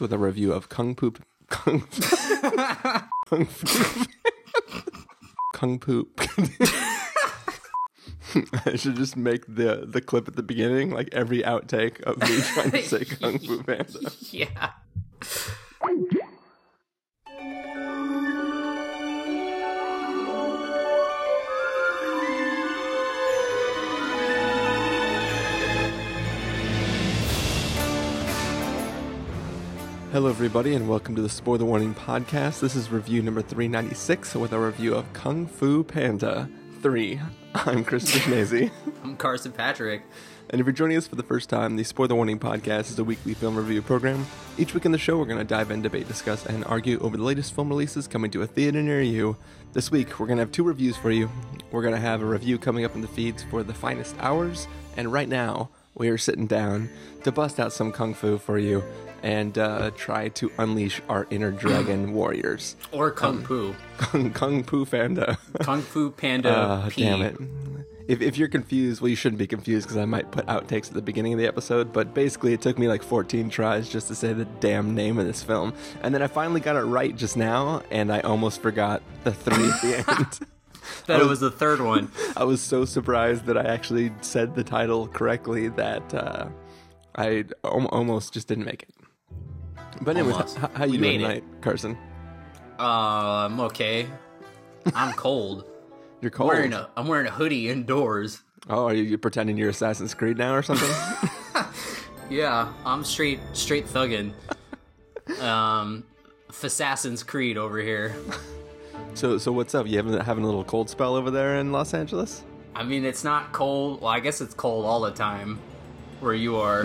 with a review of Kung Poop Kung Fu Kung Poop. I should just make the the clip at the beginning, like every outtake of me trying to say Kung Fu Panda. Yeah. Hello, everybody, and welcome to the Spoiler Warning Podcast. This is review number 396 with a review of Kung Fu Panda 3. I'm Chris Schnese. I'm Carson Patrick. And if you're joining us for the first time, the Spoiler Warning Podcast is a weekly film review program. Each week in the show, we're going to dive in, debate, discuss, and argue over the latest film releases coming to a theater near you. This week, we're going to have two reviews for you. We're going to have a review coming up in the feeds for The Finest Hours, and right now, we are sitting down to bust out some kung fu for you and uh, try to unleash our inner dragon warriors. Or Kung Fu. Kung, kung Fu Panda. Kung Fu Panda Uh, damn it. If, if you're confused, well, you shouldn't be confused because I might put outtakes at the beginning of the episode. But basically, it took me like 14 tries just to say the damn name of this film. And then I finally got it right just now, and I almost forgot the three at the end. That it was the third one. I was so surprised that I actually said the title correctly that uh, I almost just didn't make it. But anyways, Almost. how you We doing it. tonight, Carson? Uh, I'm okay. I'm cold. You're I'm cold. wearing a I'm wearing a hoodie indoors. oh, are you pretending you're Assassin's Creed now or something? Yeah, I'm straight straight thuggin'. Um, Assassin's Creed over here. so, so what's up? You having having a little cold spell over there in Los Angeles? I mean, it's not cold. Well, I guess it's cold all the time where you are.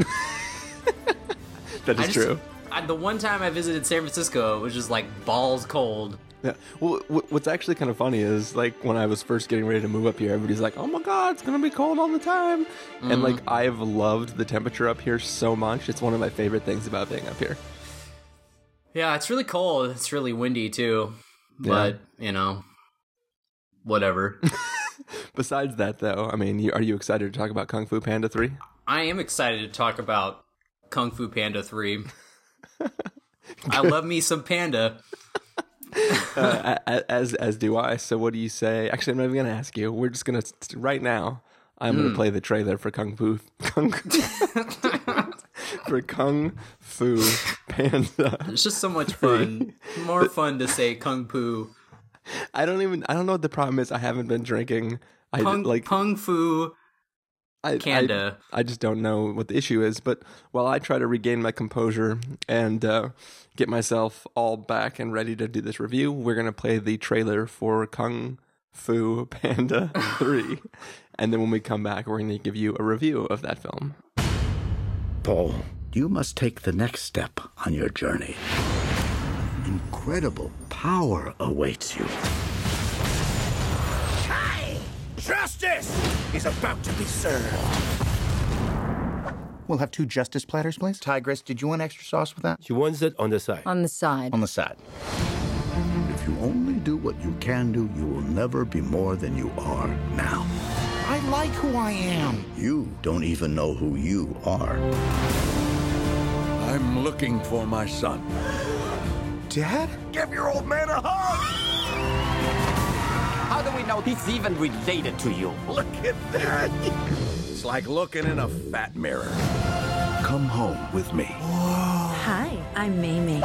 That is just, true. I, the one time I visited San Francisco, it was just like balls cold. Yeah. Well, wh- what's actually kind of funny is like when I was first getting ready to move up here, everybody's like, "Oh my God, it's gonna be cold all the time," and like mm. I've loved the temperature up here so much. It's one of my favorite things about being up here. Yeah, it's really cold. It's really windy too. But, you know, whatever. Besides that, though, I mean, you, are you excited to talk about Kung Fu Panda Three? I am excited to talk about Kung Fu Panda 3. I love me some panda. uh, as as do I. So what do you say? Actually, I'm not even gonna ask you. We're just gonna right now. I'm gonna play the trailer for Kung Fu Kung for Kung Fu Panda. It's just so much fun. More fun to say Kung Fu. I don't even. I don't know what the problem is. I haven't been drinking. I like Kung Fu I, Kanda. I, I just don't know what the issue is. But while I try to regain my composure and uh, get myself all back and ready to do this review, we're gonna play the trailer for Kung Fu Panda Three, and then when we come back, we're gonna give you a review of that film. Po, you must take the next step on your journey. Incredible power awaits you. Justice is about to be served. We'll have two justice platters, please. Tigress, did you want extra sauce with that? She wants it on the side. on the side. On the side. If you only do what you can do, you will never be more than you are now. I like who I am. You don't even know who you are. I'm looking for my son. Dad? Give your old man a hug. How do we know he's even related to you? Look at that. It's like looking in a fat mirror. Come home with me. Hi, I'm Mei Mei.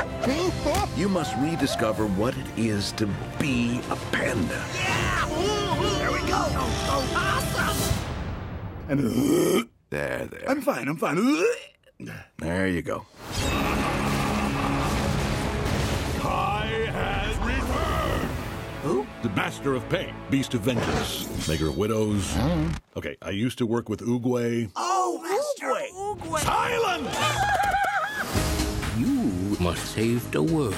You must rediscover what it is to be a panda. Yeah! There we go. Awesome. And there, there. I'm fine, I'm fine. There you go. Master of Pain, Beast of Vengeance, Maker of Widows. Okay, I used to work with Oogway. Oh, Master Oogway. Silence. You must save the world.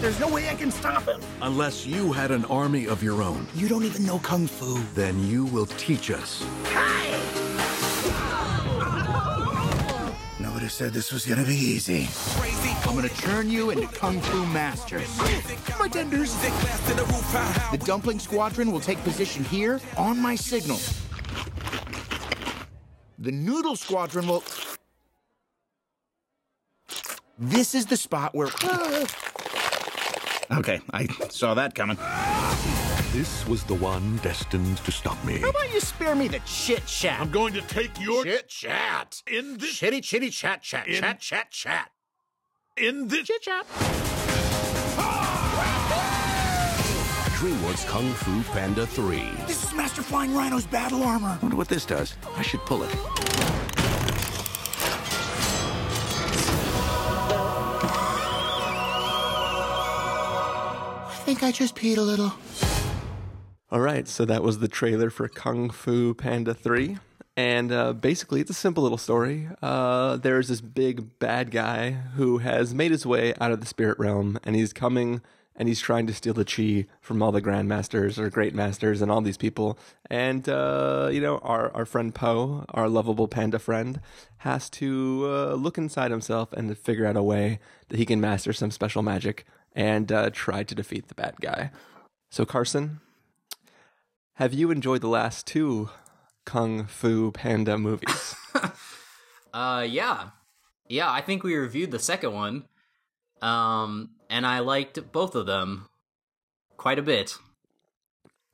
There's no way I can stop him. Unless you had an army of your own, You don't even know Kung Fu. then you will teach us. Nobody have said this was gonna be easy. I'm gonna turn you into Kung Fu masters. My tenders. The Dumpling Squadron will take position here on my signal. The Noodle Squadron will. This is the spot where. Ah. okay, I saw that coming. This was the one destined to stop me. How about you spare me the chit chat? I'm going to take your chit chat in this chitty chitty chat chat In- chat chat chat in this chit chat. DreamWorks Kung Fu Panda 3. This is Master Flying Rhino's battle armor. Wonder what this does. I should pull it. I think I just peed a little. All right, so that was the trailer for Kung Fu Panda 3. And uh, basically, it's a simple little story. Uh, there's this big bad guy who has made his way out of the spirit realm, and he's coming and he's trying to steal the chi from all the grandmasters or great masters and all these people. And, uh, you know, our, our friend Po, our lovable panda friend, has to uh, look inside himself and figure out a way that he can master some special magic and uh, try to defeat the bad guy. So, Carson, have you enjoyed the last two Kung Fu Panda movies? Uh, yeah, yeah. I think we reviewed the second one, um, and I liked both of them quite a bit.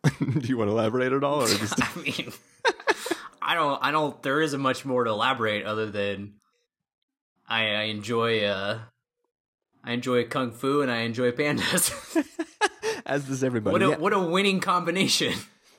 Do you want to elaborate at all, or just I mean, I don't, I don't. There isn't much more to elaborate other than I, I enjoy, uh, I enjoy kung fu and I enjoy pandas. as does everybody? what a yeah, what a winning combination.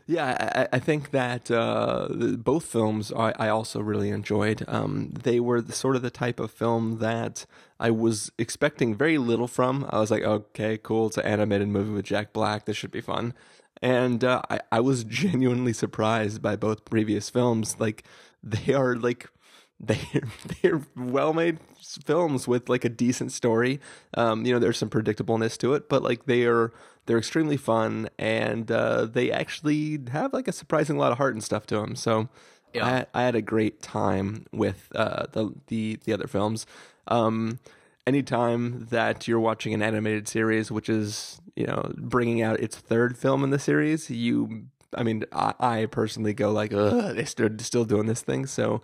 Yeah I, I think that uh, both films I, I also really enjoyed. Um, they were the, sort of the type of film that I was expecting very little from. I was like, okay, cool, it's an animated movie with Jack Black. This should be fun. And uh, I, I was genuinely surprised by both previous films. Like they are like they're they're well made films with like a decent story. Um, you know, there's some predictableness to it, but like they are they're extremely fun and uh, they actually have like a surprising lot of heart and stuff to them. So Yeah. I, I had a great time with uh, the the the other films. Um, anytime that you're watching an animated series, which is you know bringing out its third film in the series, you I mean, I, I personally go like, Ugh, they're still, still doing this thing. So,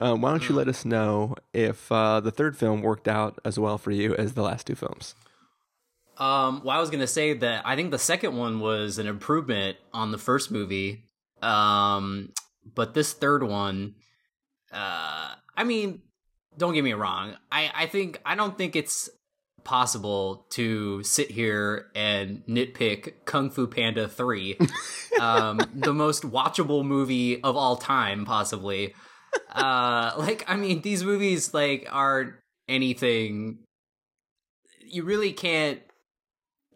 um, why don't you let us know if uh, the third film worked out as well for you as the last two films? Um, well, I was gonna say that I think the second one was an improvement on the first movie. Um, but this third one, uh, I mean, don't get me wrong. I, I think I don't think it's possible to sit here and nitpick Kung Fu Panda 3, um, the most watchable movie of all time, possibly. Uh, like, I mean, these movies, like, aren't anything. You really can't.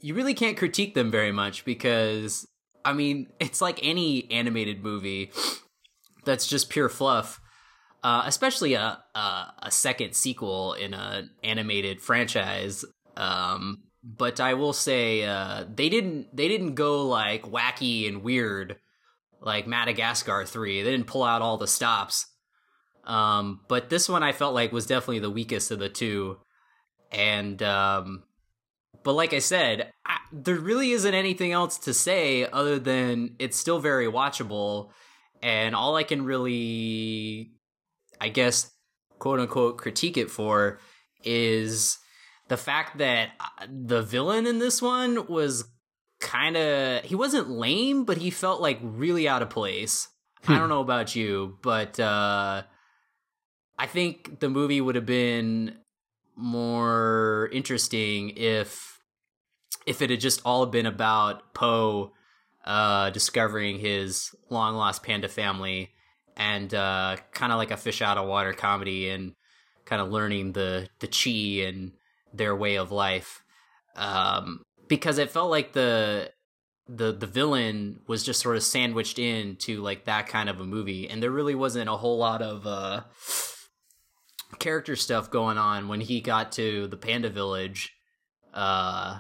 You really can't critique them very much because, I mean, it's like any animated movie that's just pure fluff uh, especially a, a a second sequel in an animated franchise. Um, but I will say uh, they didn't they didn't go like wacky and weird like Madagascar three. They didn't pull out all the stops. Um, but this one I felt like was definitely the weakest of the two. And um, but like I said, I, there really isn't anything else to say other than it's still very watchable. And all I can really I guess, quote unquote, critique it for is the fact that uh, the villain in this one was kind of, he wasn't lame, but he felt like really out of place. I don't know about you, but uh, I think the movie would have been more interesting if if it had just all been about Po uh, discovering his long lost panda family and uh, kind of like a fish out of water comedy and kind of learning the the chi and their way of life. Um, because it felt like the the the villain was just sort of sandwiched into like that kind of a movie. And there really wasn't a whole lot of uh, character stuff going on when he got to the panda village uh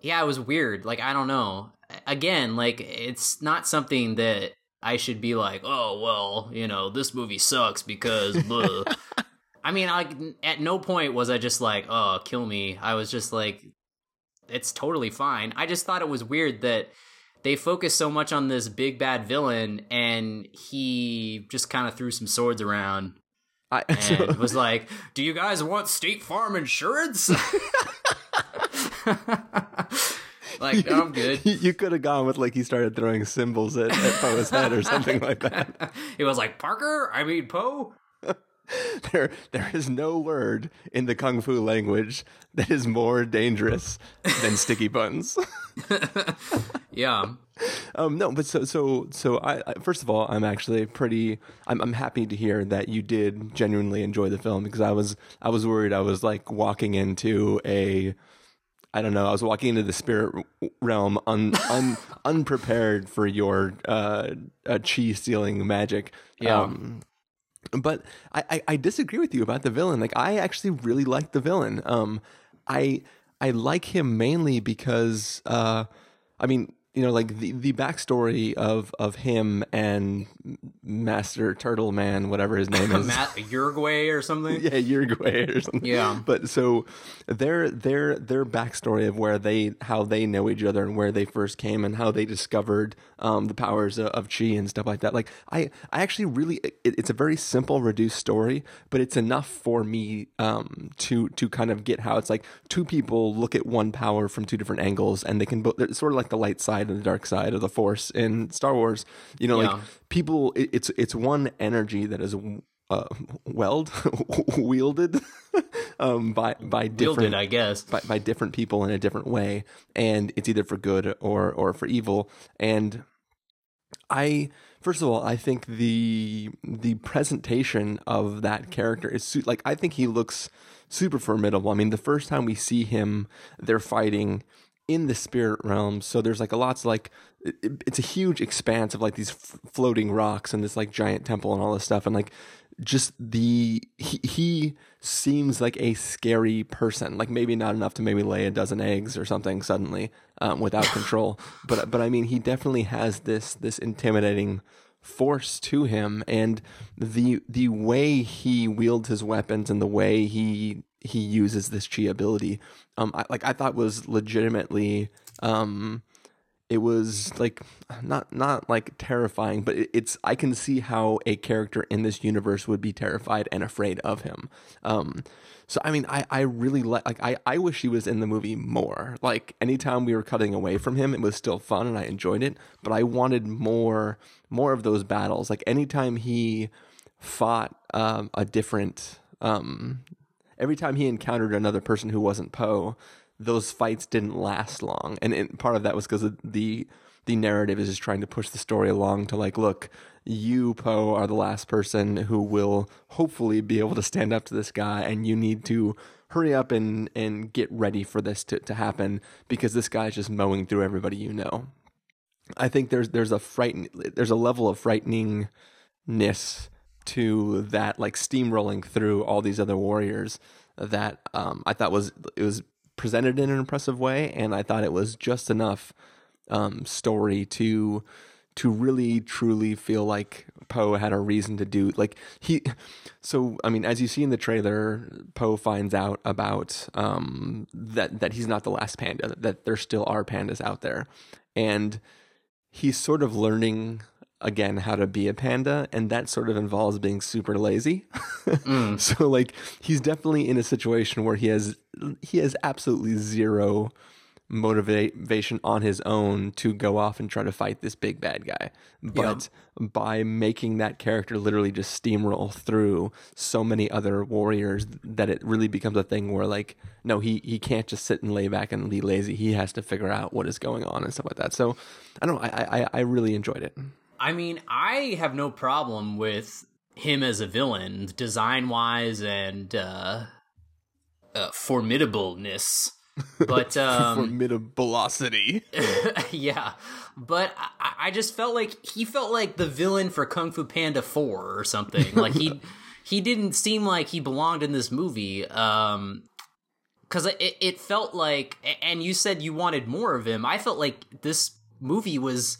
yeah it was weird like i don't know again like it's not something that I should be like, oh well, you know, this movie sucks because. blah." I mean, I at no point was I just like, oh, kill me. I was just like, it's totally fine. I just thought it was weird that they focused so much on this big bad villain, and he just kind of threw some swords around I, and was like, "Do you guys want State Farm insurance?" like I'm good. You could have gone with like he started throwing symbols at, at Po's head or something like that. He was like Parker. I mean Po. there, there is no word in the kung fu language that is more dangerous than sticky buns. yeah. Um, no, but so so so. I, I, first of all, I'm actually pretty. I'm I'm happy to hear that you did genuinely enjoy the film because I was I was worried I was like walking into a. I don't know. I was walking into the spirit realm un, un unprepared for your uh, chi stealing magic. Yeah. Um, but I, I, I, disagree with you about the villain. Like I actually really like the villain. Um, I I like him mainly because uh, I mean you know, like the, the backstory of, of him and Master Turtle Man, whatever his name is, Matt Uruguay or something. yeah, Uruguay or something. Yeah. But so their their their backstory of where they how they know each other and where they first came and how they discovered um, the powers of, of chi and stuff like that. Like I I actually really it, it's a very simple reduced story, but it's enough for me um, to to kind of get how it's like two people look at one power from two different angles and they can both sort of like the light side side and the dark side of the Force in Star Wars. You know, yeah. like people, it, it's it's one energy that is uh, weld wielded um, by by different, wielded, I guess, by, by different people in a different way, and it's either for good or or for evil. And I first of all, I think the the presentation of that character is like I think he looks super formidable. I mean, the first time we see him, they're fighting in the spirit realm. So there's like a lots like it, it's a huge expanse of like these f- floating rocks and this like giant temple and all this stuff. And like just the he, he seems like a scary person. Like maybe not enough to maybe lay a dozen eggs or something suddenly um, without control. But but i mean he definitely has this this intimidating force to him. And the the way he wields his weapons and the way he he uses this chi ability um I, like i thought was legitimately um it was like not not like terrifying but it, it's i can see how a character in this universe would be terrified and afraid of him um so I mean, I I really like like I I wish he was in the movie more. Like anytime we were cutting away from him, it was still fun and I enjoyed it. But I wanted more more of those battles. Like anytime he fought um, a different um, every time he encountered another person who wasn't Po, those fights didn't last long. And, and part of that was because the the narrative is just trying to push the story along to like, look, you, Po, are the last person who will hopefully be able to stand up to this guy, and you need to hurry up and, and get ready for this to, to happen because this guy's just mowing through everybody you know. I think there's there's a frighten there's a level of frighteningness to that like steamrolling through all these other warriors that um, I thought was it was presented in an impressive way, and I thought it was just enough um, story to to really truly feel like Po had a reason to do like he so I mean as you see in the trailer Po finds out about um that that he's not the last panda that there still are pandas out there. And he's sort of learning again how to be a panda and that sort of involves being super lazy mm. so like he's definitely in a situation where he has he has absolutely zero motivation on his own to go off and try to fight this big bad guy. But yeah. by making that character literally just steamroll through so many other warriors that it really becomes a thing where like no he he can't just sit and lay back and be lazy. He has to figure out what is going on and stuff like that. So I don't know, I I, I really enjoyed it. I mean, I have no problem with him as a villain, design wise and uh, uh formidableness but um, velocity. yeah, but I, I, just felt like he felt like the villain for Kung Fu Panda Four or something. Like he he didn't seem like he belonged in this movie. Um, because it, it felt like, and you said you wanted more of him. I felt like this movie was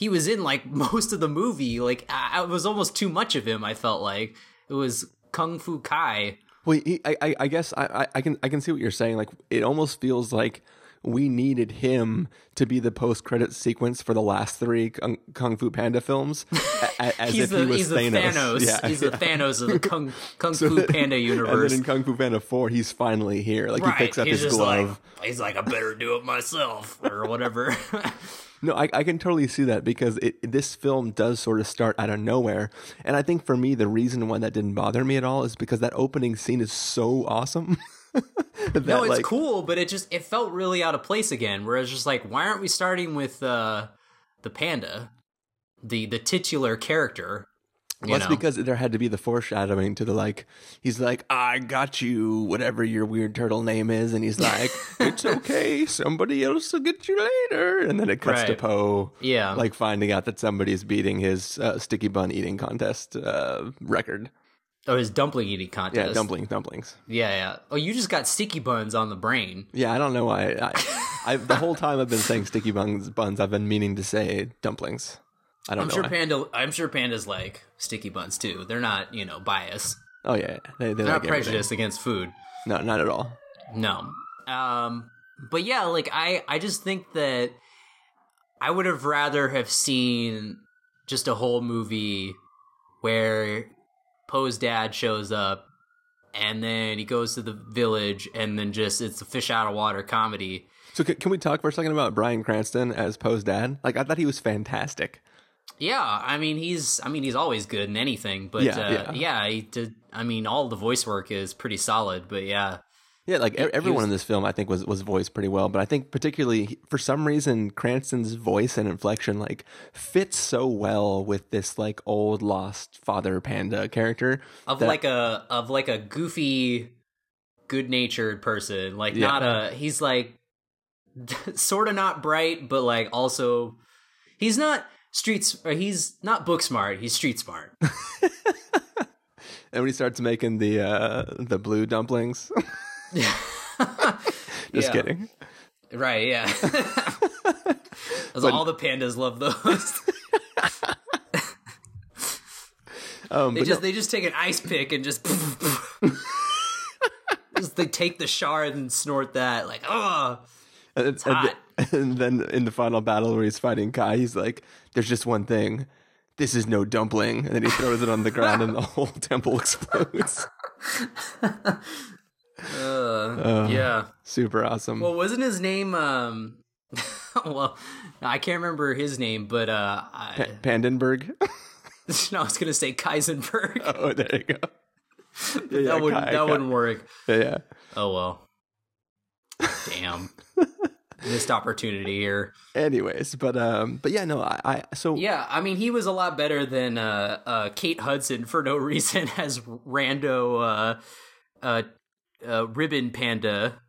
he was in like most of the movie. Like I, it was almost too much of him. I felt like it was Kung Fu Kai well, he, I, I guess I, I can I can see what you're saying. Like it almost feels like we needed him to be the post credit sequence for the last three Kung, Kung Fu Panda films, as he's if the, he was he's Thanos. Thanos. Yeah, he's the. Thanos of the Kung, Kung So Fu then- Panda universe. And in Kung Fu Panda 4, he's finally here. Like right. he picks up he's his glove. like he's like I better do it myself or whatever. No, I, I can totally see that because it, this film does sort of start out of nowhere. And I think for me, the reason why that didn't bother me at all is because that opening scene is so awesome. that, no, it's like, cool, but it just it felt really out of place again. Whereas just like, why aren't we starting with uh, the panda, the the titular character? Well, that's know? because there had to be the foreshadowing to the like, he's like, I got you, whatever your weird turtle name is. And he's like, it's okay. Somebody else will get you later. And then it cuts to Po, Yeah. like finding out that somebody's beating his uh, sticky bun eating contest uh, record. oh, his dumpling eating contest. Yeah, dumplings, dumplings. Yeah, yeah. Oh, you just got sticky buns on the brain. Yeah, I don't know why. I, I the whole time I've been saying sticky buns, buns. I've been meaning to say dumplings. I don't I'm know. sure why. Panda. I'm sure pandas like sticky buns too. They're not, you know, biased. oh yeah, they, they They're like not prejudiced against food. No, not at all. No. Um but yeah, like I I just think that I would have rather have seen just a whole movie where Po's dad shows up and then he goes to the village and then just it's a fish out of water comedy. So can, can we talk for a second about Bryan Cranston as Po's dad? Like I thought he was fantastic. Yeah, I mean he's I mean he's always good in anything, but Yeah, uh, yeah. yeah, he did I mean all the voice work is pretty solid, but yeah. Yeah, like e- everyone was- in this film, I think was was voiced pretty well. But I think particularly for some reason, Cranston's voice and inflection like fits so well with this like old lost father panda character. of that- like a of like a goofy good natured person like Yeah. not a he's like sort of not bright but like also he's not streets or he's not book smart he's street smart and when he starts making the uh the blue dumplings, just Yeah. kidding. right yeah 'Cause all the pandas love those Um, they just no- they just take an ice pick and just just they take the shard and snort that like oh and, hot. and then in the final battle where he's fighting Kai, he's like, "There's just one thing. This is no dumpling." And then he throws it on the ground, and the whole temple explodes. uh, yeah Super awesome. Well, wasn't his name? Um, well, I can't remember his name, but uh, I, Pandenberg. no, I was gonna say Kaisenberg. oh, there you go. Yeah, yeah, that wouldn't Kai- that Kai. wouldn't work. Yeah, yeah. Oh well. Damn. Missed opportunity here. Anyways, but um, but yeah, no, I, I so Yeah, I mean, he was a lot better than uh, uh, Kate Hudson for no reason as rando uh, uh, uh, ribbon panda,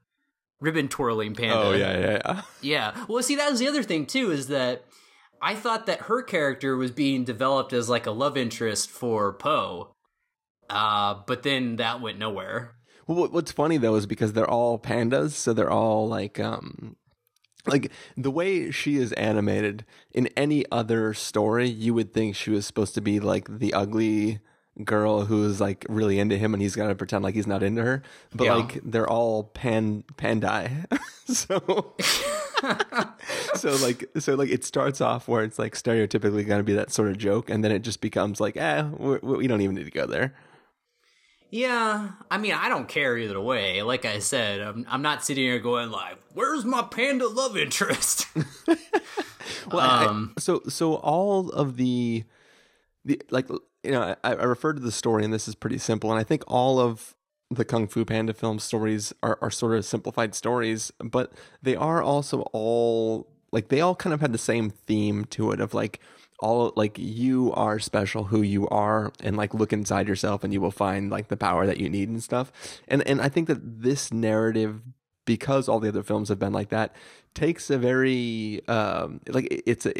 ribbon twirling panda. Oh yeah, yeah, yeah. Yeah. Well, see, that was the other thing too, is that I thought that her character was being developed as like a love interest for Po, uh, but then that went nowhere. Well, what's funny though is because they're all pandas, so they're all like um like the way she is animated in any other story, you would think she was supposed to be like the ugly girl who's like really into him and he's got to pretend like he's not into her. But Yeah. like they're all pan pandai. so so like so like it starts off where it's like stereotypically going to be that sort of joke and then it just becomes like eh we we don't even need to go there. Yeah, I mean, I don't care either way. Like I said, I'm, I'm not sitting here going like, "Where's my panda love interest?" Well, I- Um, so so all of the the like you know I, I referred to the story and this is pretty simple and I think all of the Kung Fu Panda film stories are, are sort of simplified stories, but they are also all like they all kind of had the same theme to it of like all like you are special who you are and like look inside yourself and you will find like the power that you need and stuff. And and I think that this narrative because all the other films have been like that takes a very um like it- it's a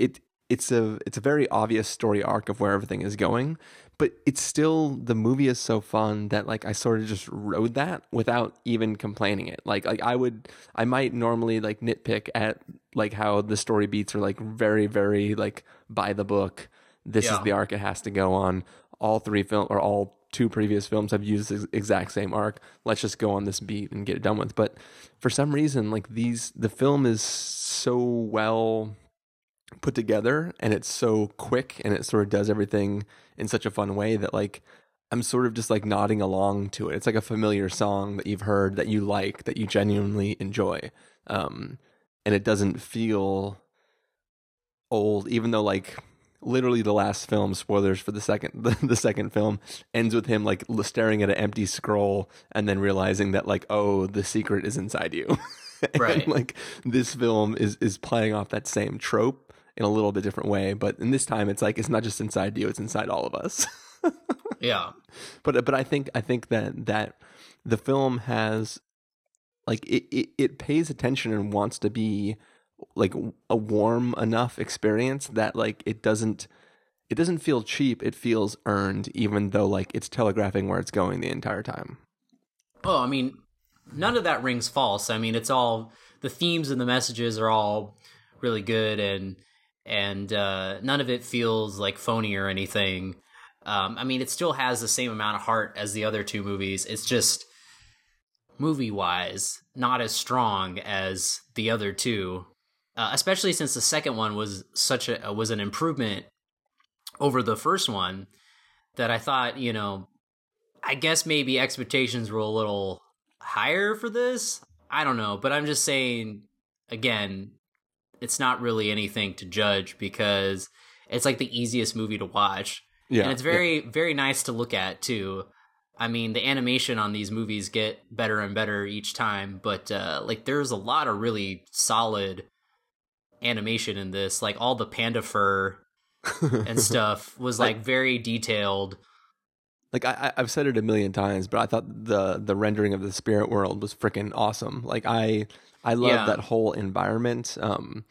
it it's a it's a very obvious story arc of where everything is going but it's still the movie is so fun that like I sort of just rode that without even complaining it like like I would I might normally like nitpick at like how the story beats are like very very like by the book this is the arc it has to go on all three film or all two previous films have used the exact same arc. Let's just go on this beat and get it done with. But for some reason, like these, the film is so well put together and it's so quick and it sort of does everything in such a fun way that like I'm sort of just like nodding along to it. It's like a familiar song that you've heard that you like that you genuinely enjoy. Um, and it doesn't feel old even though like literally the last film spoilers for the second the, the second film ends with him like staring at an empty scroll and then realizing that like oh the secret is inside you right and, like this film is is playing off that same trope in a little bit different way but in this time it's like it's not just inside you it's inside all of us. Yeah. But but i think i think that that the film has like it, it, it pays attention and wants to be like a warm enough experience that like it doesn't it doesn't feel cheap it feels earned even though like it's telegraphing where it's going the entire time. Oh i mean none of that rings false. I mean it's all the themes and the messages are all really good and and uh, none of it feels like phony or anything um, i mean it still has the same amount of heart as the other two movies it's just movie wise not as strong as the other two uh, especially since the second one was such a was an improvement over the first one that I thought, you know, I guess maybe expectations were a little higher for this. I don't know, but I'm just saying again, it's not really anything to judge because it's like the easiest movie to watch. Yeah. And it's very yeah. very nice to look at too. I mean, the animation on these movies get better and better each time, but uh like there's a lot of really solid animation in this. Like all the panda fur and stuff was like very detailed. Like I, I've said it a million times, but I thought the the rendering of the spirit world was freaking awesome. Like I I love yeah. that whole environment. Um,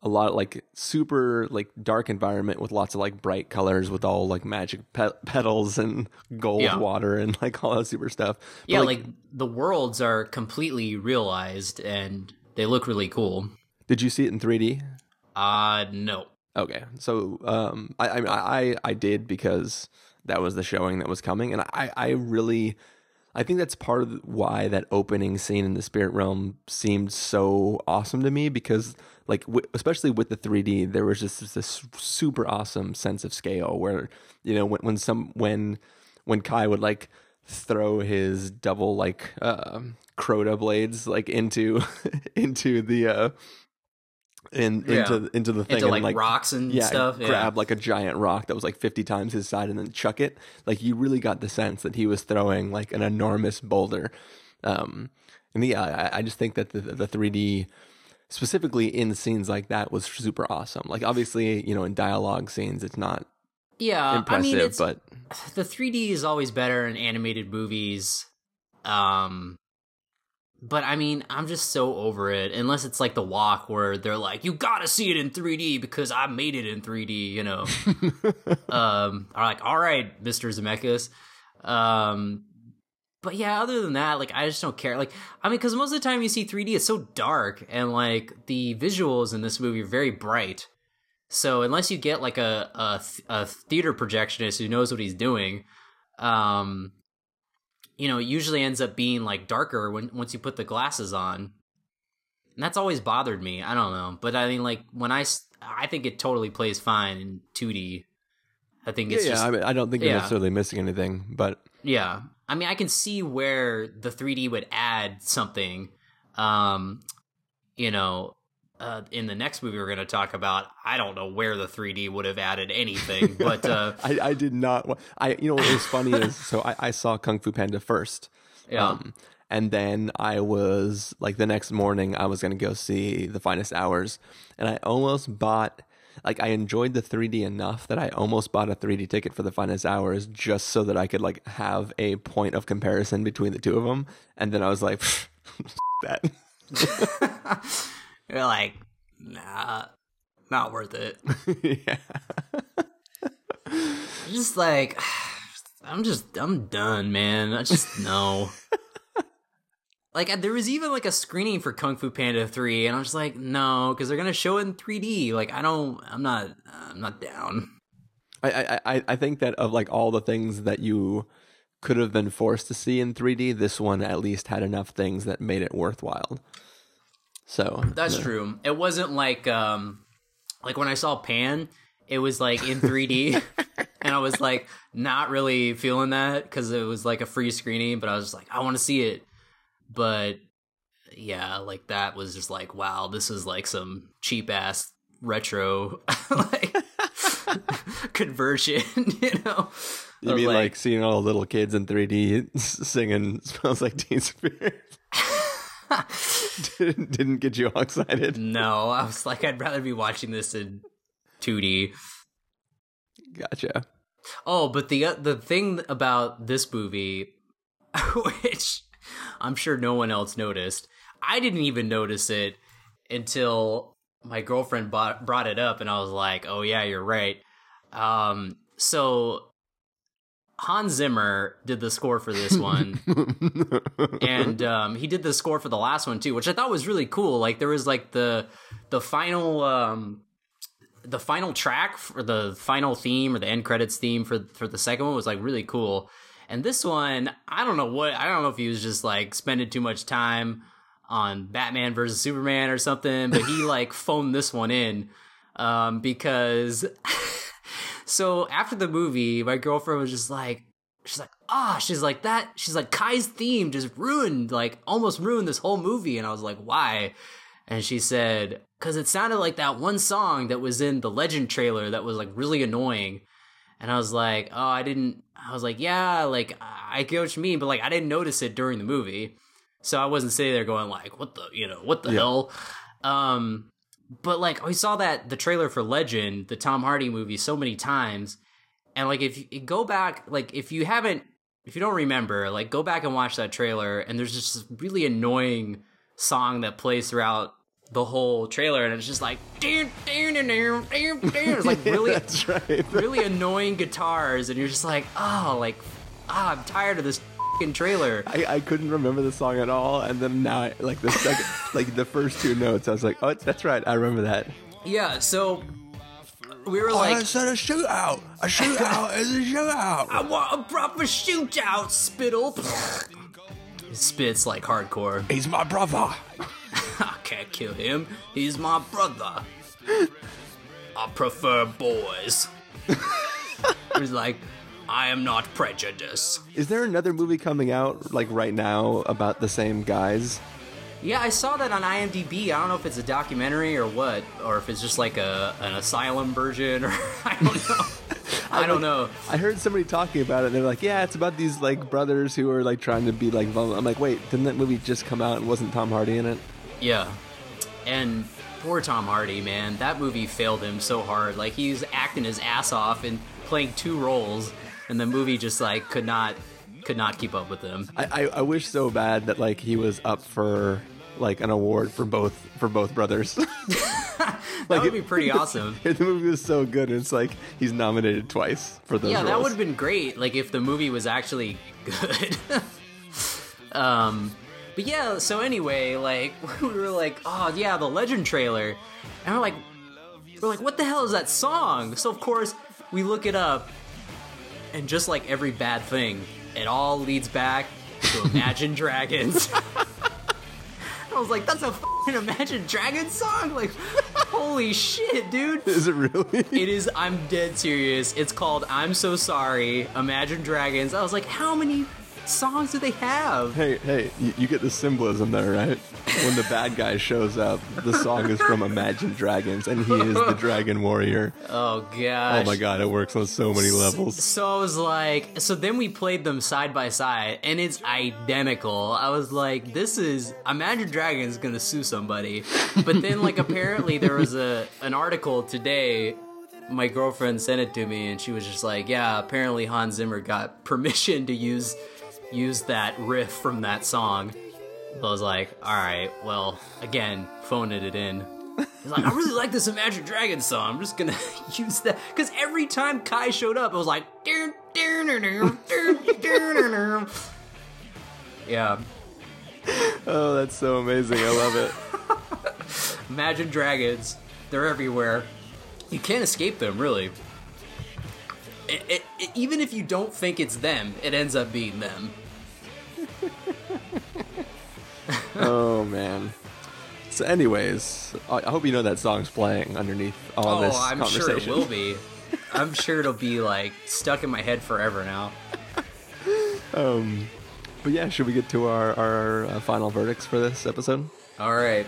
a lot of, like super like dark environment with lots of like bright colors with all like magic pe- petals and gold yeah. water and like all that super stuff. But, yeah, like, like the worlds are completely realized and they look really cool. Did you see it in 3D? Uh no. Okay, so um, I I I I did because that was the showing that was coming, and I I really. I think that's part of why that opening scene in the spirit realm seemed so awesome to me because, like, w- especially with the 3D, there was just this super awesome sense of scale where you know when when some when when Kai would like throw his double like uh, Crota blades like into into the uh, in yeah. into into the thing into, and like, like rocks and yeah, stuff. Grab like a giant rock that was like fifty times his size and then chuck it. Like you really got the sense that he was throwing like an enormous boulder. Um, and yeah, I, I just think that the the three D specifically in scenes like that was super awesome. Like obviously, you know, in dialogue scenes, it's not yeah impressive, I mean, it's, but the 3D is always better in animated movies. Um, but I mean, I'm just so over it. Unless it's like the walk where they're like, "You gotta see it in 3D because I made it in 3D," you know. um, are like, "All right, Mister Zemeckis." Um, but yeah, other than that, like, I just don't care. Like, I mean, because most of the time you see 3D, it's so dark, and like the visuals in this movie are very bright. So unless you get like a a, a theater projectionist who knows what he's doing, um, you know, it usually ends up being like darker when once you put the glasses on. And that's always bothered me. I don't know, but I mean, like when I, I think it totally plays fine in 2D. I think it's yeah, just, yeah. I, mean, I don't think yeah. you're necessarily missing anything, but yeah, I mean, I can see where the 3D would add something. Um, you know, uh, in the next movie we're going to talk about, I don't know where the 3D would have added anything, but uh, I, I, did not. I you know what was funny is so I, I, saw Kung Fu Panda first, yeah, um, and then I was like the next morning I was going to go see The Finest Hours, and I almost bought. Like I enjoyed the 3D enough that I almost bought a 3D ticket for the finest hours just so that I could like have a point of comparison between the two of them. And then I was like, that. You're like, nah, not worth it. yeah. just like, I'm just, I'm done, man. I just no. like, there was even like a screening for Kung Fu Panda 3, and I was like, no, because they're gonna show it in 3D. Like, I don't, I'm not, I'm not down. I, I, I think that of like all the things that you could have been forced to see in 3D, this one at least had enough things that made it worthwhile. So That's yeah. true. It wasn't like um like when I saw Pan, it was like in 3D and I was like not really feeling that cuz it was like a free screening, but I was just like I want to see it. But yeah, like that was just like wow, this is like some cheap ass retro like conversion, you know. You mean like, seeing all the little kids in 3D singing "Smells Like Teen Spirit"? didn't, didn't get you all excited? No, I was like, I'd rather be watching this in 2D. Gotcha. Oh, but the the thing about this movie, which I'm sure no one else noticed, I didn't even notice it until my girlfriend bought, brought it up, and I was like, "Oh yeah, you're right." Um, so Hans Zimmer did the score for this one, and um, he did the score for the last one too, which I thought was really cool. Like there was like the the final um, the final track for the final theme or the end credits theme for for the second one was like really cool. And this one, I don't know what I don't know if he was just like spending too much time on Batman versus Superman or something, but he like phoned this one in um, because so after the movie, my girlfriend was just like, she's like, ah, oh, she's like that. She's like Kai's theme just ruined, like almost ruined this whole movie, and I was like, why? And she said, because it sounded like that one song that was in the Legend trailer that was like really annoying. And I was like, oh, I didn't. I was like, yeah, like I get what you mean, but like I didn't notice it during the movie, so I wasn't sitting there going like, what the, you know, what the yeah. hell. Um, but like we saw that the trailer for Legend, the Tom Hardy movie, so many times, and like if you go back, like if you haven't, if you don't remember, like go back and watch that trailer, and there's just this really annoying song that plays throughout the whole trailer, and it's just like, it's like really, That's right. really annoying guitars, and you're just like, oh, like, ah, oh, I'm tired of this trailer. I, I couldn't remember the song at all, and then now, I, like the second, like the first two notes, I was like, oh, that's right, I remember that. Yeah, so we were oh, like, I said a shootout. A shootout is a shootout. I want a proper shootout, Spittle. Spits like hardcore. He's my brother. I can't kill him. He's my brother. I prefer boys. He's like, I am not prejudiced. Is there another movie coming out like right now about the same guys? Yeah, I saw that on IMDb. I don't know if it's a documentary or what, or if it's just like a an asylum version, or I don't know. I don't know. I heard somebody talking about it. and They're like, "Yeah, it's about these like brothers who are like trying to be like." Vulnerable. I'm like, "Wait, didn't that movie just come out and wasn't Tom Hardy in it?" Yeah, and poor Tom Hardy, man, that movie failed him so hard. Like he's acting his ass off and playing two roles, and the movie just like could not could not keep up with him. I, I, I wish so bad that like he was up for like an award for both for both brothers. that like, would be pretty awesome. the movie was so good. and it's like he's nominated twice for those. Yeah, roles. that would have been great. Like if the movie was actually good. um, but yeah. So anyway, like we were like, oh yeah, the Legend trailer, and we're like, we're like, what the hell is that song? So of course we look it up, and just like every bad thing, it all leads back to Imagine Dragons. I was like, that's a fucking Imagine Dragons song? Like, holy shit, dude. Is it really? It is, I'm dead serious. It's called I'm So Sorry, Imagine Dragons. I was like, how many songs do they have? Hey, hey, you, you get the symbolism there, right? When the bad guy shows up, the song is from Imagine Dragons, and he is the Dragon Warrior. Oh gosh! Oh my god, it works on so many levels. So I was like, so then we played them side by side, and it's identical. I was like, this is Imagine Dragons gonna sue somebody, but then like apparently there was a an article today my girlfriend sent it to me and she was just like, yeah, apparently Hans Zimmer got permission to use use that riff from that song. I was like, all right, well, again, phoning it in. He's like, I really like this Imagine Dragons song. I'm just gonna use that because every time Kai showed up, it was like, yeah. Oh, that's so amazing! I love it. Imagine Dragons, they're everywhere. You can't escape them, really. It, it, even if you don't think it's them, it ends up being them. oh man. So, anyways, I hope you know that song's playing underneath all this. oh, this I'm sure it will be. I'm sure it'll be like stuck in my head forever now. Um, but yeah, should we get to our our uh, final verdicts for this episode? All right.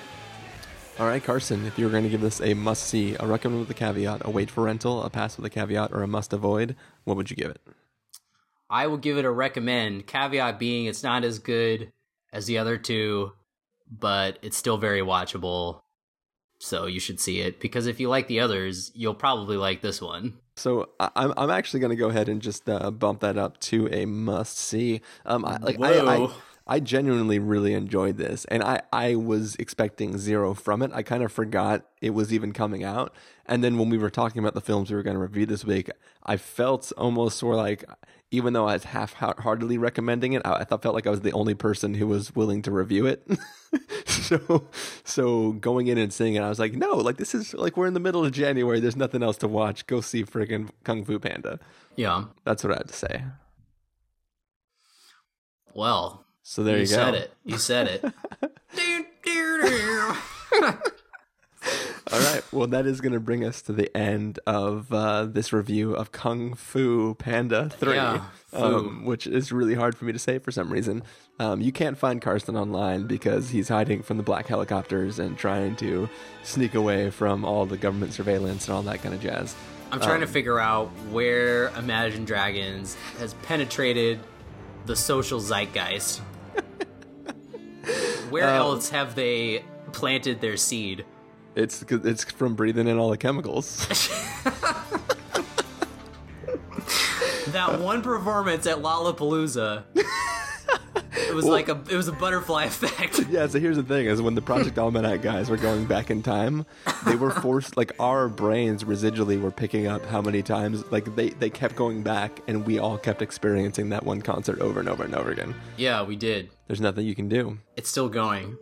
All right, Carson, if you were going to give this a must see, a recommend with a caveat, a wait for rental, a pass with a caveat, or a must avoid, what would you give it? I will give it a recommend. Caveat being it's not as good as the other two, but it's still very watchable. So you should see it because if you like the others, you'll probably like this one. So I- I'm I'm actually going to go ahead and just uh, bump that up to a must see. Um, I, like I, I Whoa. I genuinely really enjoyed this, and I I was expecting zero from it. I kind of forgot it was even coming out, and then when we were talking about the films we were going to review this week, I felt almost sort of like. Even though I was half-heartedly recommending it, I I felt like I was the only person who was willing to review it. so, so going in and seeing it, I was like, no, like this is like we're in the middle of January. There's nothing else to watch. Go see friggin' Kung Fu Panda. Yeah. That's what I had to say. Well, So there you, you go. said it. You said it. All right. Well, that is going to bring us to the end of uh, this review of Kung Fu Panda 3, Yeah, um, which is really hard for me to say for some reason. Um, you can't find Carson online because he's hiding from the black helicopters and trying to sneak away from all the government surveillance and all that kind of jazz. I'm trying to Um, figure out where Imagine Dragons has penetrated the social zeitgeist. where Uh, else have they planted their seed? It's it's from breathing in all the chemicals. That one performance at Lollapalooza. It was like a it was a butterfly effect. yeah, so here's the thing: is when the Project Almanac guys were going back in time, they were forced. Like our brains residually were picking up how many times. Like they they kept going back, and we all kept experiencing that one concert over and over and over again. Yeah, we did. There's nothing you can do. It's still going.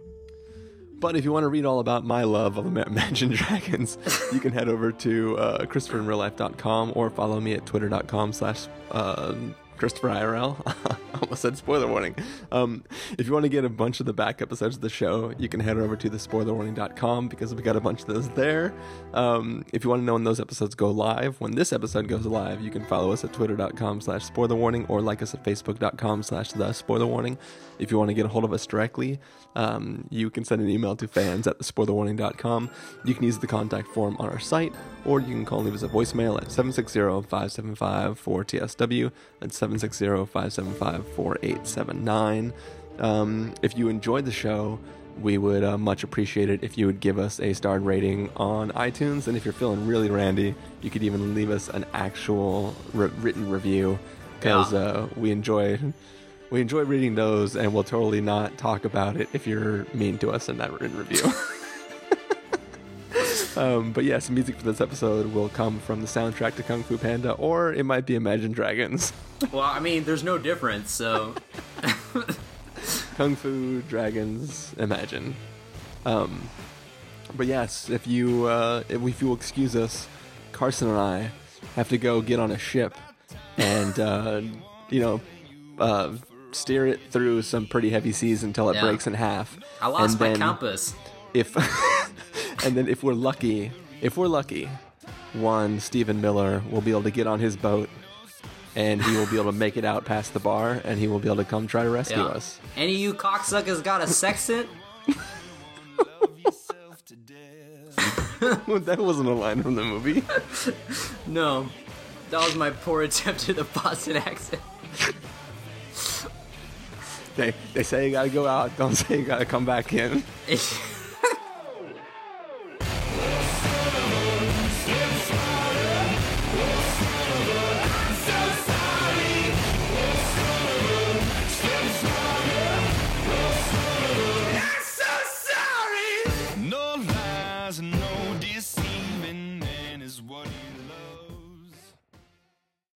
But if you want to read all about my love of Ima- Imagine Dragons, you can head over to uh, ChristopherInRealLife.com or follow me at twitter.com slash uh, Christopher IRL. Almost said spoiler warning. Um, if you want to get a bunch of the back episodes of the show, you can head over to thespoilerwarning.com because we got a bunch of those there. Um, if you want to know when those episodes go live, when this episode goes live, you can follow us at twitter.com slash spoiler warning or like us at facebook.com slash the spoiler warning. If you want to get a hold of us directly, um, you can send an email to fans at thespoilerwarning.com. You can use the contact form on our site, or you can call and leave us a voicemail at 760-575-4TSW. That's 760-575-4879. Um, if you enjoyed the show, we would uh, much appreciate it if you would give us a starred rating on iTunes. And if you're feeling really randy, you could even leave us an actual ri- written review because Yeah. uh, we enjoy we enjoy reading those, and we'll totally not talk about it if you're mean to us in that written review. um, but yes, music for this episode will come from the soundtrack to Kung Fu Panda, or it might be Imagine Dragons. Well, I mean, there's no difference, so Kung Fu Dragons Imagine. Um, but yes, if you uh, if, if you'll excuse us, Carson and I have to go get on a ship and uh, you know uh, steer it through some pretty heavy seas until it Yeah. breaks in half. I lost And my compass. If and then if we're lucky, if we're lucky, one Stephen Miller will be able to get on his boat. And he will be able to make it out past the bar, and he will be able to come try to rescue Yeah. us. Any of you cocksuckers got a sextant? that wasn't a line from the movie. No. That was my poor attempt at a Boston accent. They they say you gotta go out, don't say you gotta come back in.